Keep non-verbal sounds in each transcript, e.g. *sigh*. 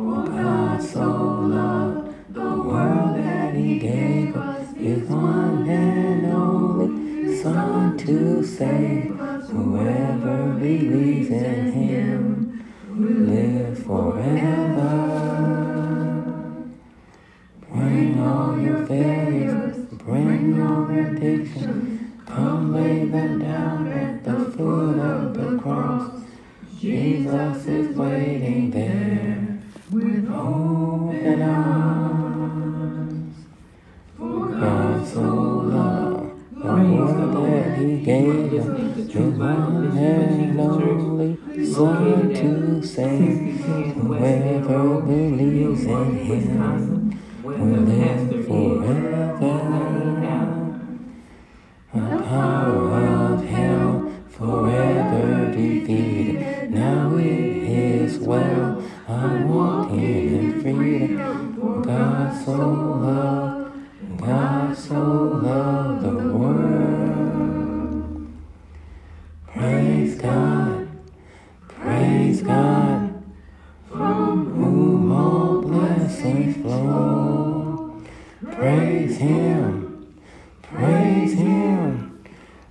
For God so loved the world that he gave us his one and only Son to save. Whoever believes in him will live forever. Bring all your failures, bring all your addictions. Come lay them down at the foot of the cross. Jesus is waiting there with open arms. For God so loved the world that He gave His one and only Son to save. Whoever believes in Him will live forever. The power of hell forever defeated. Now it is well. I'm walking in freedom. God so loved, God so loved the world. Praise God, praise God, from whom all blessings flow. Praise Him. Praise Him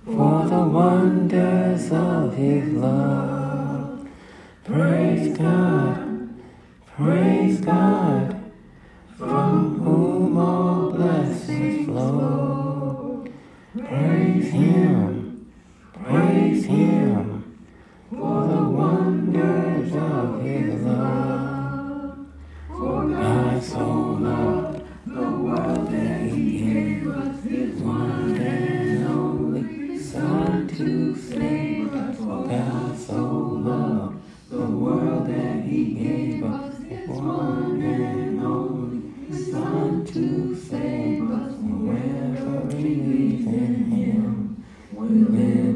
for the wonders of His love. Praise God, praise God, from whom all blessings flow. Praise Him, praise Him for the wonders of His love. For God so loved the world that He gave us His one and only Son to save us. For God so loved the world that He gave one and only Son to save us. Whoever believes in Him live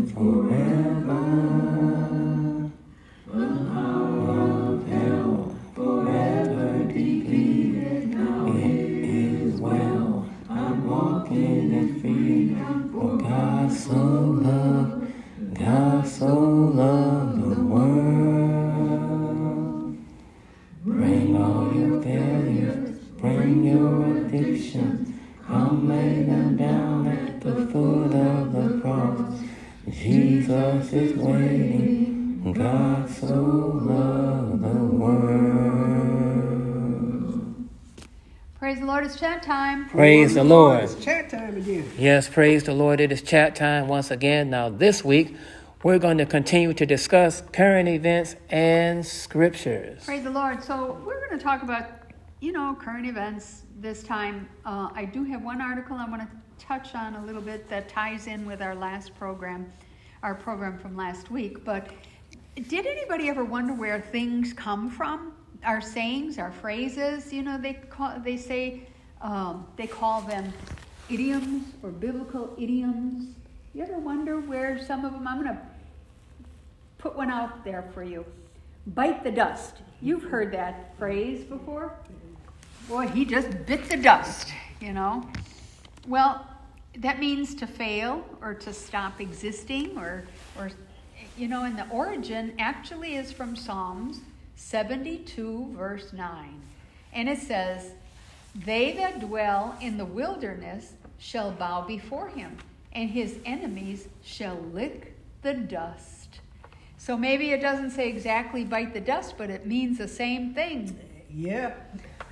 Praise the Lord. It's chat time again. Yes, praise the Lord. It is chat time once again. Now, this week, we're going to continue to discuss current events and scriptures. Praise the Lord. So, we're going to talk about, you know, current events this time. Uh, I do have one article I want to touch on a little bit that ties in with our last program, our program from last week. But did anybody ever wonder where things come from? Our sayings, our phrases, you know, they call, they say, um, they call them idioms or biblical idioms. You ever wonder where some of them, I'm going to put one out there for you. Bite the dust. You've heard that phrase before? Boy, he just bit the dust, you know. Well, that means to fail or to stop existing or or you know, and the origin actually is from Psalms 72 verse 9. And it says, "They that dwell in the wilderness shall bow before him, and his enemies shall lick the dust." So maybe it doesn't say exactly bite the dust, but it means the same thing. Yeah.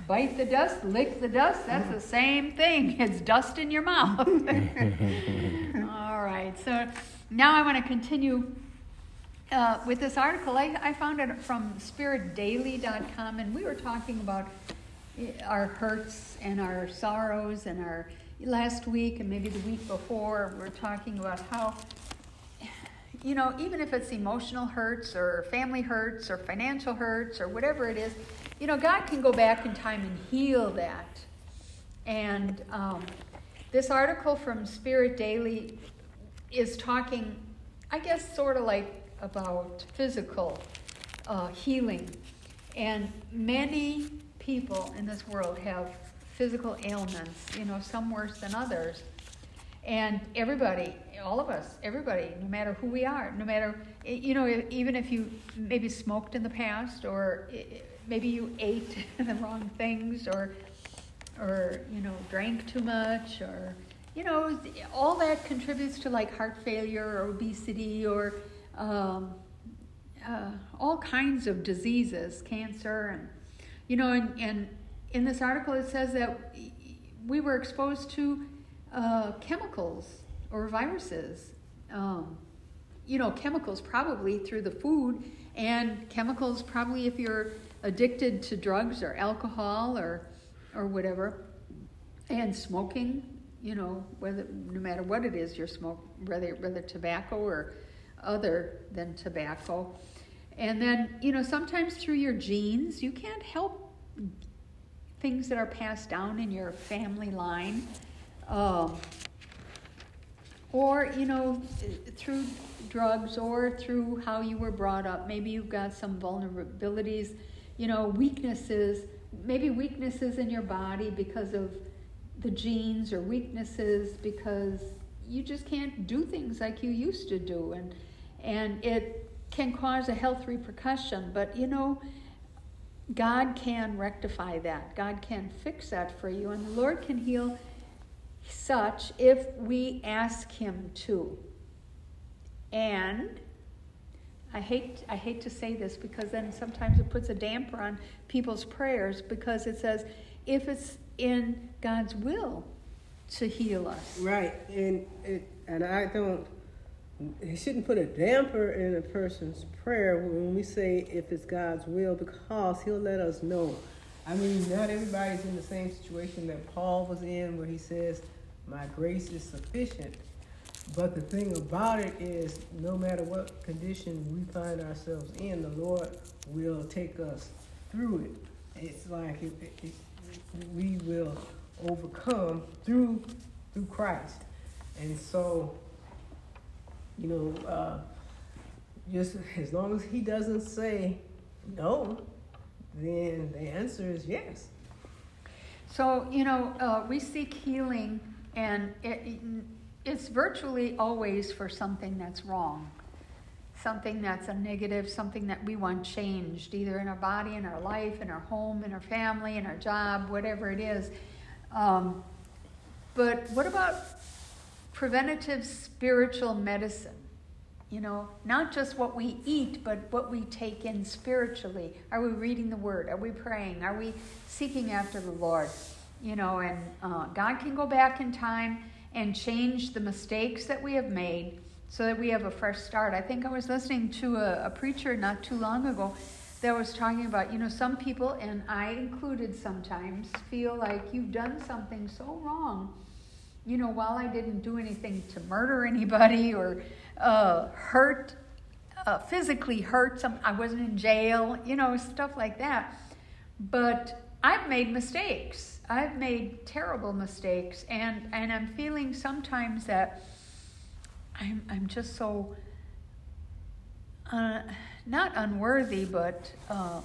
Bite the dust, lick the dust, that's the same thing. *laughs* It's dust in your mouth. *laughs* All right, so now I want to continue uh, with this article. I, I found it from spiritdaily.com, and we were talking about our hurts and our sorrows, and our last week and maybe the week before, we we're talking about how you know, even if it's emotional hurts or family hurts or financial hurts or whatever it is, you know, God can go back in time and heal that. And um, this article from Spirit Daily is talking, I guess, sort of like about physical uh, healing. And many people in this world have physical ailments, you know, some worse than others. And everybody, all of us, everybody, no matter who we are, no matter, you know, even if you maybe smoked in the past or maybe you ate *laughs* the wrong things or, or, you know, drank too much or, you know, all that contributes to like heart failure or obesity or um, uh, all kinds of diseases, cancer, and, you know, and, and in this article it says that we were exposed to uh, chemicals or viruses. Um, you know, chemicals probably through the food, and chemicals probably if you're addicted to drugs or alcohol or or whatever, and smoking. You know, whether no matter what it is you're smoke, whether whether tobacco or other than tobacco, and then you know sometimes through your genes you can't help things that are passed down in your family line. Um, or, you know, through drugs or through how you were brought up. Maybe you've got some vulnerabilities, you know, weaknesses, maybe weaknesses in your body because of the genes or weaknesses because you just can't do things like you used to do. And, and it can cause a health repercussion. But, you know, God can rectify that. God can fix that for you. And the Lord can heal such if we ask Him to. And I hate, I hate to say this because then sometimes it puts a damper on people's prayers because it says, if it's in God's will to heal us. Right. And, and I don't he shouldn't put a damper in a person's prayer when we say if it's God's will because he'll let us know. I mean, not everybody's in the same situation that Paul was in where he says, My grace is sufficient. But the thing about it is, no matter what condition we find ourselves in, the Lord will take us through it. It's like it, it, it, we will overcome through through Christ. And so you know, uh, just as long as he doesn't say no, then the answer is yes. So, you know, uh, we seek healing, and it, it's virtually always for something that's wrong, something that's a negative, something that we want changed, either in our body, in our life, in our home, in our family, in our job, whatever it is. Um, but what about preventative spiritual medicine. You know, not just what we eat, but what we take in spiritually. Are we reading the Word? Are we praying? Are we seeking after the Lord? You know, and uh, God can go back in time and change the mistakes that we have made so that we have a fresh start. I think I was listening to a, a preacher not too long ago that was talking about, you know, some people, and I included sometimes, feel like you've done something so wrong you know, while I didn't do anything to murder anybody or uh, hurt, uh, physically hurt some, I wasn't in jail, you know, stuff like that. But I've made mistakes. I've made terrible mistakes, and, and I'm feeling sometimes that I'm, I'm just so uh, not unworthy, but uh,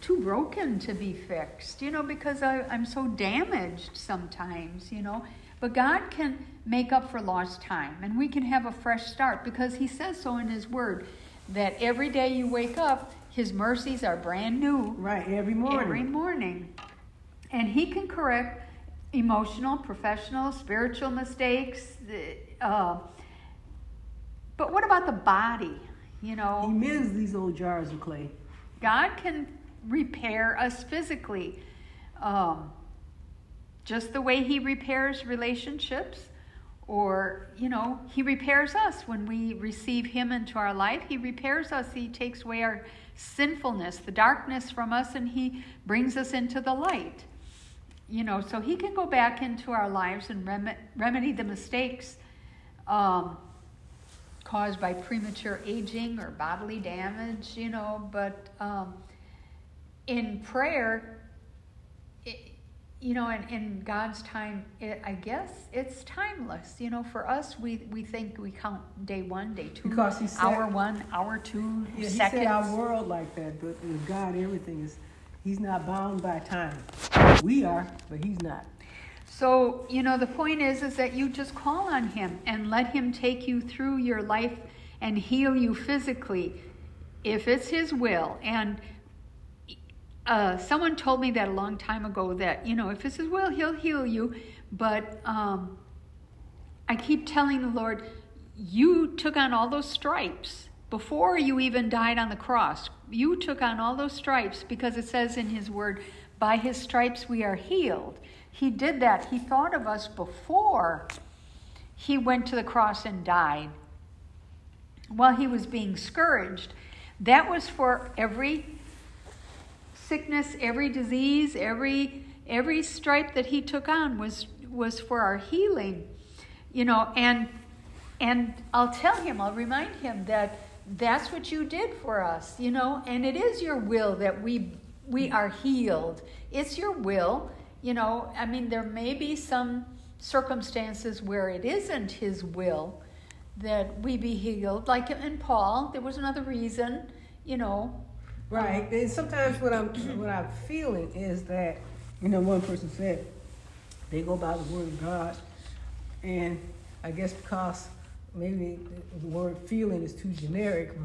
too broken to be fixed, you know, because I, I'm so damaged sometimes, you know. But God can make up for lost time and we can have a fresh start because He says so in His Word that every day you wake up, His mercies are brand new. Right, every morning. Every morning. And He can correct emotional, professional, spiritual mistakes. Uh, but what about the body? You know, He mends these old jars of clay. God can repair us physically. Um, just the way he repairs relationships or you know he repairs us. When we receive him into our life he repairs us. He takes away our sinfulness the darkness from us and he brings us into the light. You know so he can go back into our lives and rem- remedy the mistakes um, caused by premature aging or bodily damage, you know, but um, in prayer, you know, in, in God's time, it, I guess it's timeless. You know, for us, we, we think we count day one, day two, Because he said- hour one, hour two, Yeah, he seconds. said our world like that, but with God, everything is, he's not bound by time. We are, but he's not. So, you know, the point is is that you just call on him and let him take you through your life and heal you physically if it's his will. And uh, someone told me that a long time ago that, you know, if it's his will, he'll heal you. But um, I keep telling the Lord, you took on all those stripes before you even died on the cross. You took on all those stripes because it says in His Word, by His stripes we are healed. He did that. He thought of us before He went to the cross and died. While He was being scourged, that was for every sickness, every disease, every every stripe that he took on was was for our healing. You know, and and I'll tell him, I'll remind him that that's what you did for us, you know, and it is your will that we we are healed. It's your will, you know. I mean, there may be some circumstances where it isn't his will that we be healed. Like in Paul, there was another reason, you know, Right. And sometimes what I'm what I'm feeling is that, you know, one person said they go by the word of God, and I guess because maybe the word feeling is too generic. *laughs*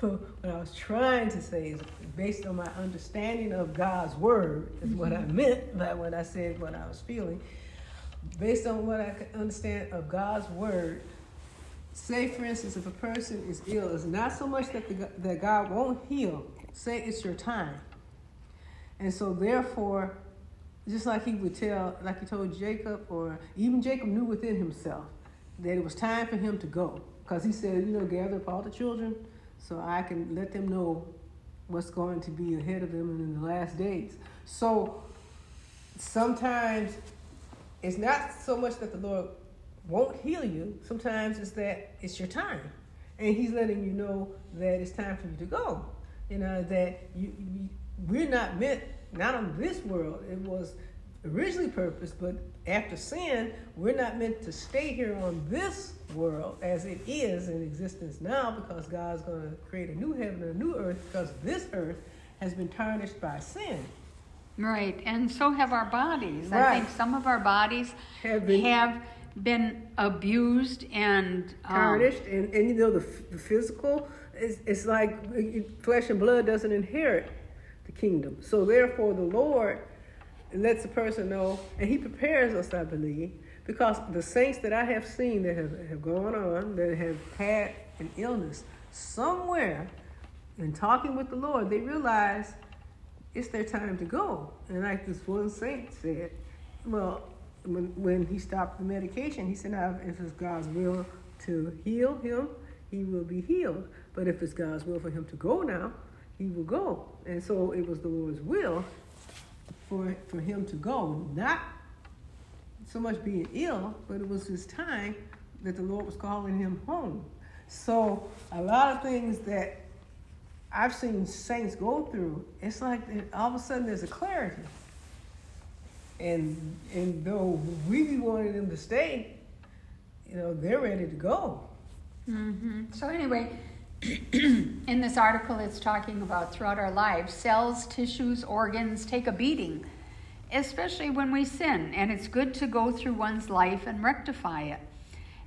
But what I was trying to say is based on my understanding of God's word is what I mm-hmm. meant by when I said what I was feeling. Based on what I could understand of God's word, say for instance if a person is ill it's not so much that, the, that god won't heal. Say it's your time. And so therefore just like he would tell like he told jacob or even jacob knew within himself that it was time for him to go. Because he said you know gather up all the children so i can let them know what's going to be ahead of them in the last days. So sometimes it's not so much that the lord won't heal you. Sometimes it's that it's your time, and He's letting you know that it's time for you to go. You know that you, you we're not meant not on this world. It was originally purposed, but after sin, we're not meant to stay here on this world as it is in existence now, because God's going to create a new heaven and a new earth. Because this earth has been tarnished by sin. Right, and so have our bodies. I think some of our bodies Have been- have been abused and um, tarnished, and, and you know the, the physical is it's like flesh and blood doesn't inherit the kingdom. So therefore, the Lord lets the person know, and He prepares us, I believe, because the saints that I have seen that have, have gone on, that have had an illness, somewhere in talking with the Lord, they realize it's their time to go. And like this one saint said, well, when, when he stopped the medication, he said, now, if it's God's will to heal him, he will be healed. But if it's God's will for him to go now, he will go. And so it was the Lord's will for, for him to go, not so much being ill, but it was his time that the Lord was calling him home. So a lot of things that I've seen saints go through, it's like all of a sudden there's a clarity. And and though we be wanting them to stay, you know, they're ready to go. mhm. So anyway, *clears throat* in this article, it's talking about throughout our lives, cells, tissues, organs take a beating, especially when we sin, and it's good to go through one's life and rectify it.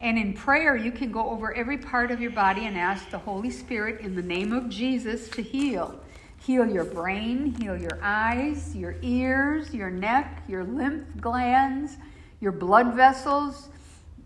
And in prayer, you can go over every part of your body and ask the Holy Spirit in the name of Jesus to heal. Heal your brain, heal your eyes, your ears, your neck, your lymph glands, your blood vessels,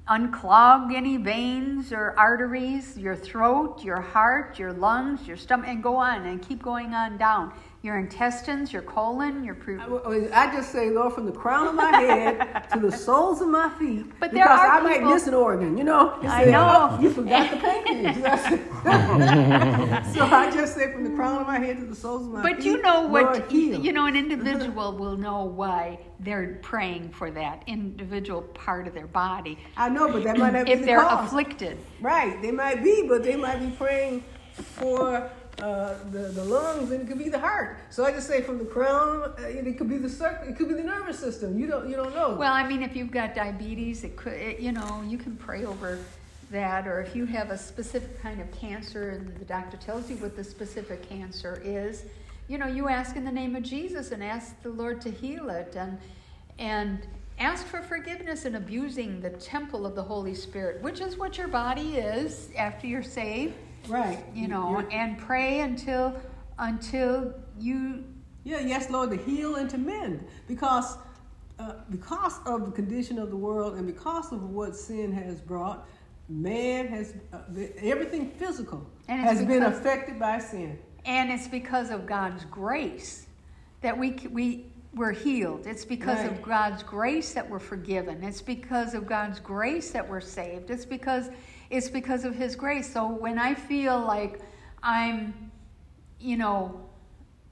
unclog any veins or arteries, your throat, your heart, your lungs, your stomach, and go on and keep going on down. Your intestines, your colon, your pre- I, I just say, Lord, from the crown of my head to the soles of my feet. *laughs* But there because are I might people- miss an organ, you know. You I say, know. "Oh, you forgot the pancreas. *laughs* *laughs* so I just say, from the crown of my head to the soles of my feet. But you know what Lord, you know an individual will know why they're praying for that individual part of their body I know, but that might not be if the they're cause. afflicted. Right, they might be, but they might be praying for uh, the, the lungs, and it could be the heart. So I just say from the crown, uh, it could be the circ- it could be the nervous system. You don't you don't know. Well, I mean, if you've got diabetes, it could, it, you know, you can pray over that. Or if you have a specific kind of cancer and the doctor tells you what the specific cancer is, you know, you ask in the name of Jesus and ask the Lord to heal it and and ask for forgiveness in abusing the temple of the Holy Spirit, which is what your body is after you're saved. Right, You know, You're- and pray until until you yeah, yes, Lord, to heal and to mend, because uh, because of the condition of the world and because of what sin has brought, man has uh, everything physical has been affected by sin. And it's because of God's grace that we we we're healed. It's because of God's grace that we're forgiven. It's because of God's grace that we're saved. It's because it's because of His grace. So when I feel like I'm, you know,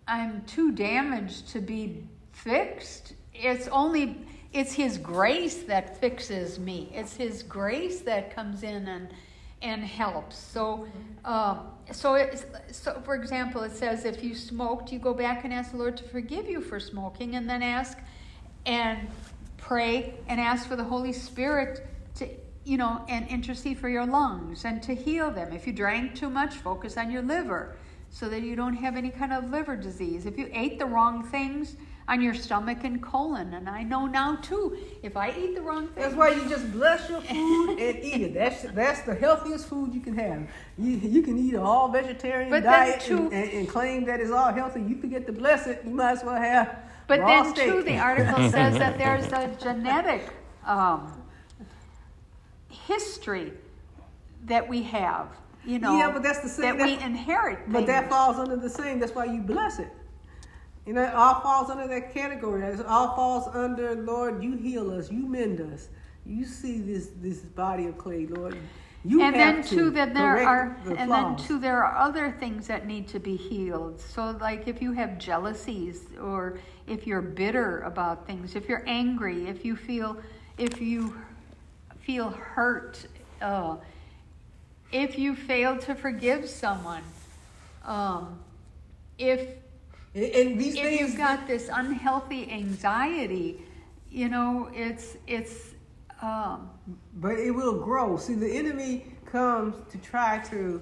I'm too damaged to be fixed, it's only it's His grace that fixes me. It's His grace that comes in and and helps. So, um, so it's, so for example, it says if you smoked, you go back and ask the Lord to forgive you for smoking, and then ask and pray and ask for the Holy Spirit to you know and intercede for your lungs and to heal them. If you drank too much, focus on your liver so that you don't have any kind of liver disease. If you ate the wrong things on your stomach and colon, and I know now too, if I eat the wrong things, That's why you just bless your food *laughs* and eat it. That's that's the healthiest food you can have. You, you can eat an all vegetarian But diet too- and, and, and claim that it's all healthy. You forget to bless it. You might as well have But then, steak. too, the article says that *laughs* there's a genetic um, history that we have, you know, Yeah, but that's the same- that we inherit. But that falls under the same. That's why you bless it. You know, it all falls under that category. It all falls under Lord. You heal us. You mend us. You see this this body of clay, Lord. You and then to too that there are the and then too there are other things that need to be healed so like if you have jealousies or if you're bitter about things if you're angry if you feel if you feel hurt uh, if you fail to forgive someone um, if And, these if things. you've got this unhealthy anxiety you know it's it's um, But it will grow. See, the enemy comes to try to.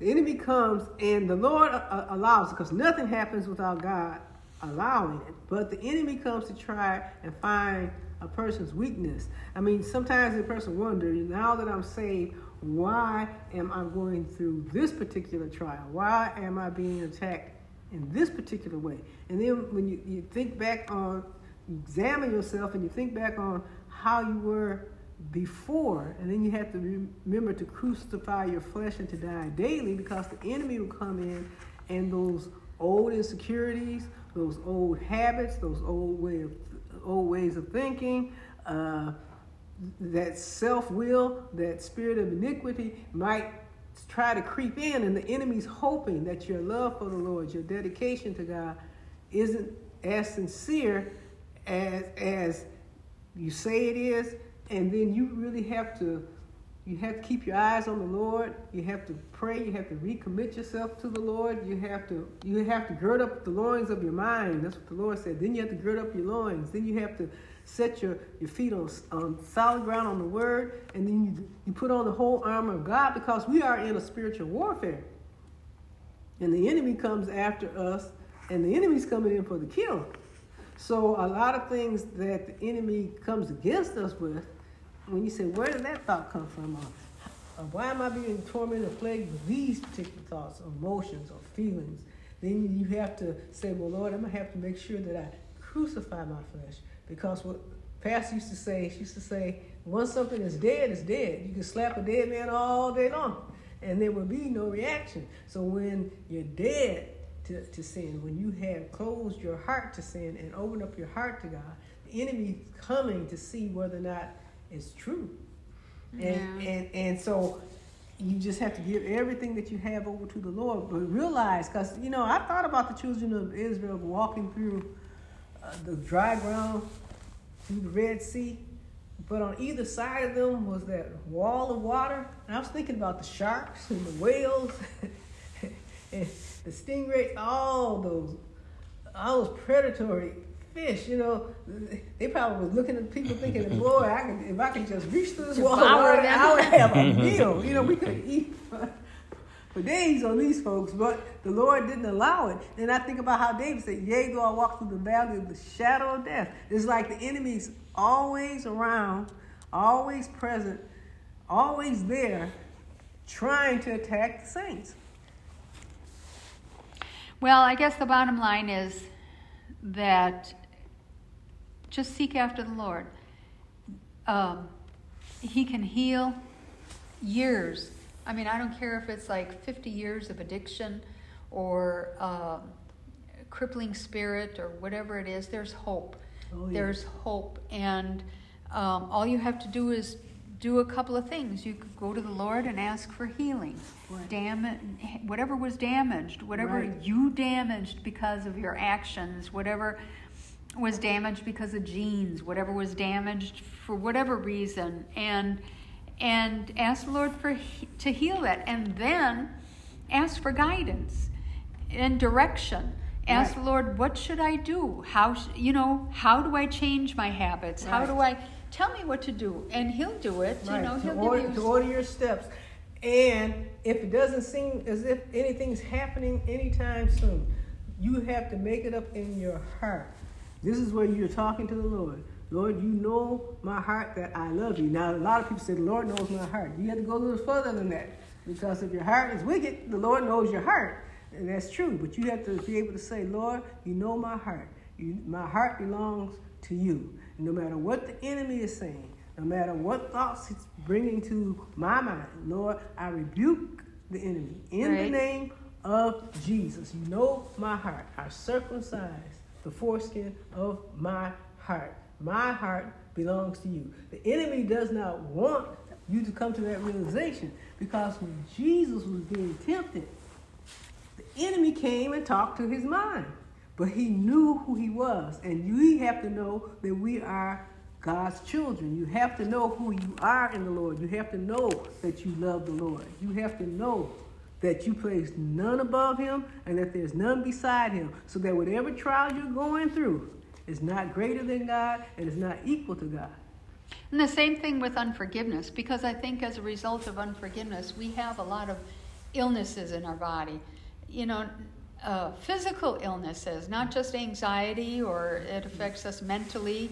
The enemy comes, and the Lord uh, allows it because nothing happens without God allowing it. But the enemy comes to try and find a person's weakness. I mean, sometimes the person wonders, now that I'm saved, why am I going through this particular trial? Why am I being attacked in this particular way? And then when you, you think back on, examine yourself and you think back on how you were before, and then you have to remember to crucify your flesh and to die daily because the enemy will come in and those old insecurities, those old habits, those old way of old ways of thinking, uh, that self will, that spirit of iniquity might try to creep in, and the enemy's hoping that your love for the Lord, your dedication to God, isn't as sincere as as you say it is, and then you really have to you have to keep your eyes on the Lord. You have to pray. You have to recommit yourself to the Lord. You have to you have to gird up the loins of your mind. That's what the Lord said. Then you have to gird up your loins. Then you have to set your, your feet on, on solid ground on the Word, and then you, you put on the whole armor of God because we are in a spiritual warfare. And the enemy comes after us, and the enemy's coming in for the kill. So a lot of things that the enemy comes against us with, when you say, where did that thought come from? Or, why am I being tormented or plagued with these particular thoughts, or emotions, or feelings? Then you have to say, well, Lord, I'm going to have to make sure that I crucify my flesh. Because what Pastor used to say, she used to say, once something is dead, it's dead. You can slap a dead man all day long, and there will be no reaction. So when you're dead to, to sin, when you have closed your heart to sin and opened up your heart to God, the enemy coming to see whether or not it's true. And, Yeah. and, and so you just have to give everything that you have over to the Lord. But realize, because, you know, I thought about the children of Israel walking through uh, the dry ground, through the Red Sea. But on either side of them was that wall of water. And I was thinking about the sharks and the whales *laughs* and the stingrays, all those, all those predatory fish. You know, they probably was looking at people thinking, *laughs* "Boy, I could, if I could just reach through this wall water. I would have a *laughs* meal." You know, we could eat. For, for days on these folks, but the Lord didn't allow it. And I think about how David said, Yea, though I walk through the valley of the shadow of death. It's like the enemy's always around, always present, always there, trying to attack the saints. Well, I guess the bottom line is that just seek after the Lord. Um, he can heal years. I mean, I don't care if it's like 50 years of addiction or um, crippling spirit or whatever it is, there's hope. Oh, yeah. There's hope. And um, all you have to do is do a couple of things. You could go to the Lord and ask for healing. Right. Dam- whatever was damaged, whatever Right. you damaged because of your actions, whatever was damaged because of genes, whatever was damaged for whatever reason, and and ask the Lord for to heal that, and then ask for guidance and direction. Ask Right. the Lord, what should I do? How sh- you know? How do I change my habits? How do I tell me what to do? And He'll do it. Right, You know, to, He'll order, give to you. order your steps. And if it doesn't seem as if anything's happening anytime soon, you have to make it up in your heart. This is where you're talking to the Lord. Lord, you know my heart that I love you. Now, a lot of people say the Lord knows my heart. You have to go a little further than that. Because if your heart is wicked, the Lord knows your heart. And that's true. But you have to be able to say, Lord, you know my heart. You, my heart belongs to you. And no matter what the enemy is saying, no matter what thoughts it's bringing to my mind, Lord, I rebuke the enemy in the name of Jesus. You know my heart. I circumcise the foreskin of my heart. My heart belongs to you. The enemy does not want you to come to that realization because when Jesus was being tempted, the enemy came and talked to his mind. But he knew who he was. And we have to know that we are God's children. You have to know who you are in the Lord. You have to know that you love the Lord. You have to know that you place none above him and that there's none beside him. So that whatever trial you're going through is not greater than God and is not equal to God. And the same thing with unforgiveness, because I think as a result of unforgiveness, we have a lot of illnesses in our body. You know, uh, physical illnesses, not just anxiety, or it affects us mentally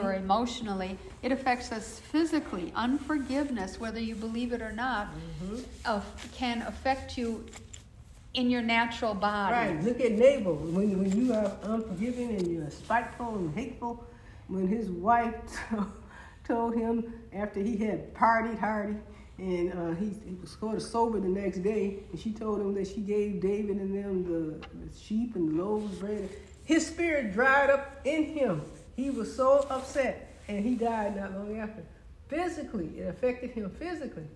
or emotionally. It affects us physically. Unforgiveness, whether you believe it or not, uh, can affect you in your natural body. Right. Look at Nabal. When, when you are unforgiving and you're spiteful and hateful, when his wife *laughs* told him after he had partied hardy and uh, he, he was sort of sober the next day, and she told him that she gave David and them the, the sheep and the loaves of bread. His spirit dried up in him. He was so upset, and he died not long after. Physically, it affected him physically.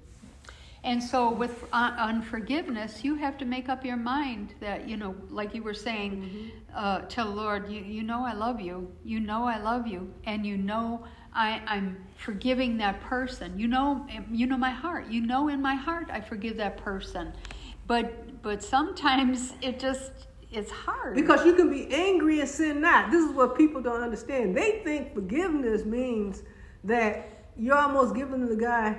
And so, with un- unforgiveness, you have to make up your mind that, you know, like you were saying, uh, tell Lord, you, you know I love you. You know I love you. And you know I, I'm forgiving that person. You know, you know my heart. You know in my heart I forgive that person. But, but sometimes *laughs* it just, it's hard. Because you can be angry and sin not. This is what people don't understand. They think forgiveness means that you're almost giving the guy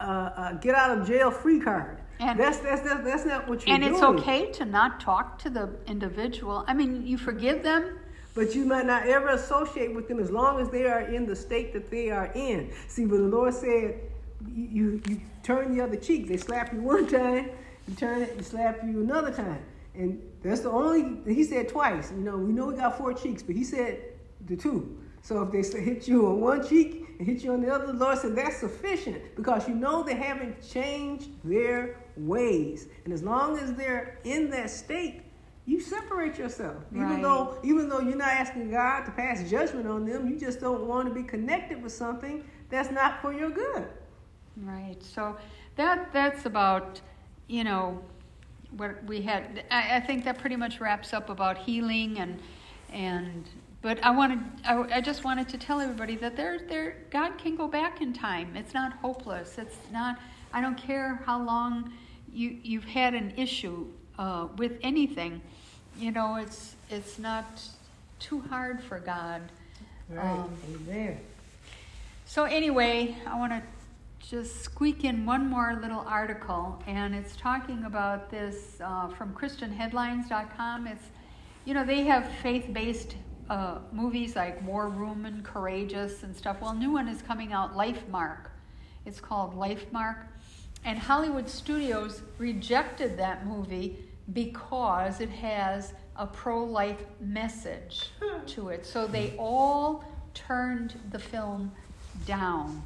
uh, a get out of jail free card. And- that's, that's, that's, that's not what you're and doing. it's okay to not talk to the individual. I mean, you forgive them, But you might not ever associate with them as long as they are in the state that they are in. See, but the Lord said, you, you, you turn the other cheek. They slap you one time, you turn it and slap you another time. And that's the only, he said twice. You know, we know we got four cheeks, but he said the two. So if they say- *laughs* hit you on one cheek and hit you on the other, the Lord said that's sufficient because you know they haven't changed their ways. And as long as they're in that state, you separate yourself. Even Right. though even though you're not asking God to pass judgment on them, you just don't want to be connected with something that's not for your good. Right. So that that's about you know what we had. I, I think that pretty much wraps up about healing and and. But I wanted, I, I just wanted to tell everybody that there, there, God can go back in time. It's not hopeless. It's not. I don't care how long you you've had an issue uh, with anything. You know, it's it's not too hard for God. Um, Amen. so anyway, I want to just squeak in one more little article, and it's talking about this uh, from ChristianHeadlines.com. It's, you know, they have faith-based uh, movies like War Room and Courageous and stuff. Well, a new one is coming out, Lifemark. It's called Lifemark, and Hollywood Studios rejected that movie because it has a pro-life message to it. So they all turned the film down.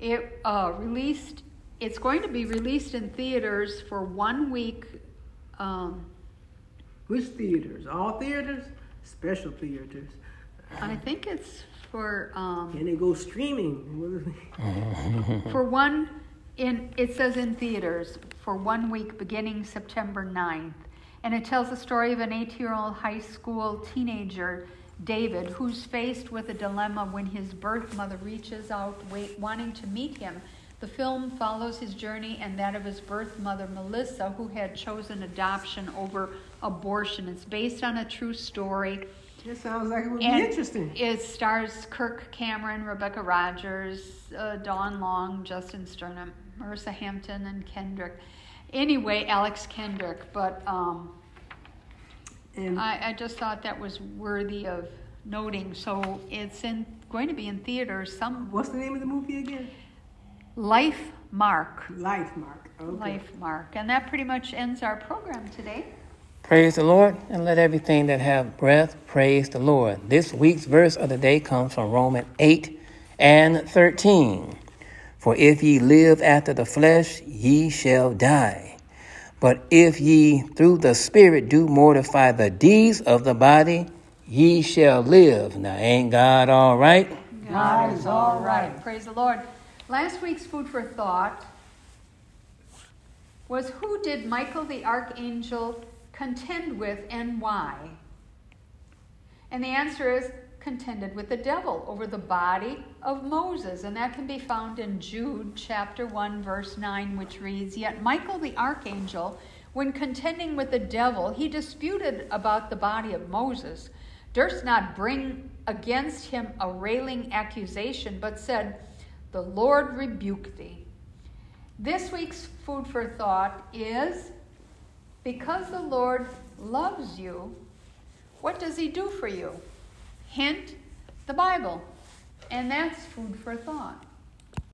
It uh, released. It's going to be released in theaters for one week. Um, Which theaters? All theaters? Special theaters. I think it's for um, Can they go streaming? *laughs* for one. In it says in theaters for one week beginning September 9th. and it tells the story of an eight-year-old high school teenager. David, who's faced with a dilemma when his birth mother reaches out, wait, wanting to meet him. The film follows his journey and that of his birth mother, Melissa, who had chosen adoption over abortion. It's based on a true story. It sounds like it would And be interesting. It stars Kirk Cameron, Rebecca Rogers, uh, Dawn Long, Justin Sterner, Marissa Hampton, and Kendrick. Anyway, Alex Kendrick. But um, And I, I just thought that was worthy of noting. So it's in going to be in theaters. Some what's the name of the movie again? Life Mark. Lifemark. Okay. Lifemark. And that pretty much ends our program today. Praise the Lord, and let everything that have breath praise the Lord. This week's verse of the day comes from Romans 8 and 13. For if ye live after the flesh, ye shall die. But if ye through the Spirit do mortify the deeds of the body, ye shall live. Now, ain't God all right? God is all right. Praise the Lord. Last week's food for thought was who did Michael the archangel contend with and why? And the answer is contended with the devil over the body of Moses. And that can be found in Jude chapter 1, verse 9, which reads Yet Michael the archangel, when contending with the devil, he disputed about the body of Moses, durst not bring against him a railing accusation, but said, The Lord rebuke thee. This week's food for thought is because the Lord loves you, what does he do for you? Hint, the Bible. And that's food for thought.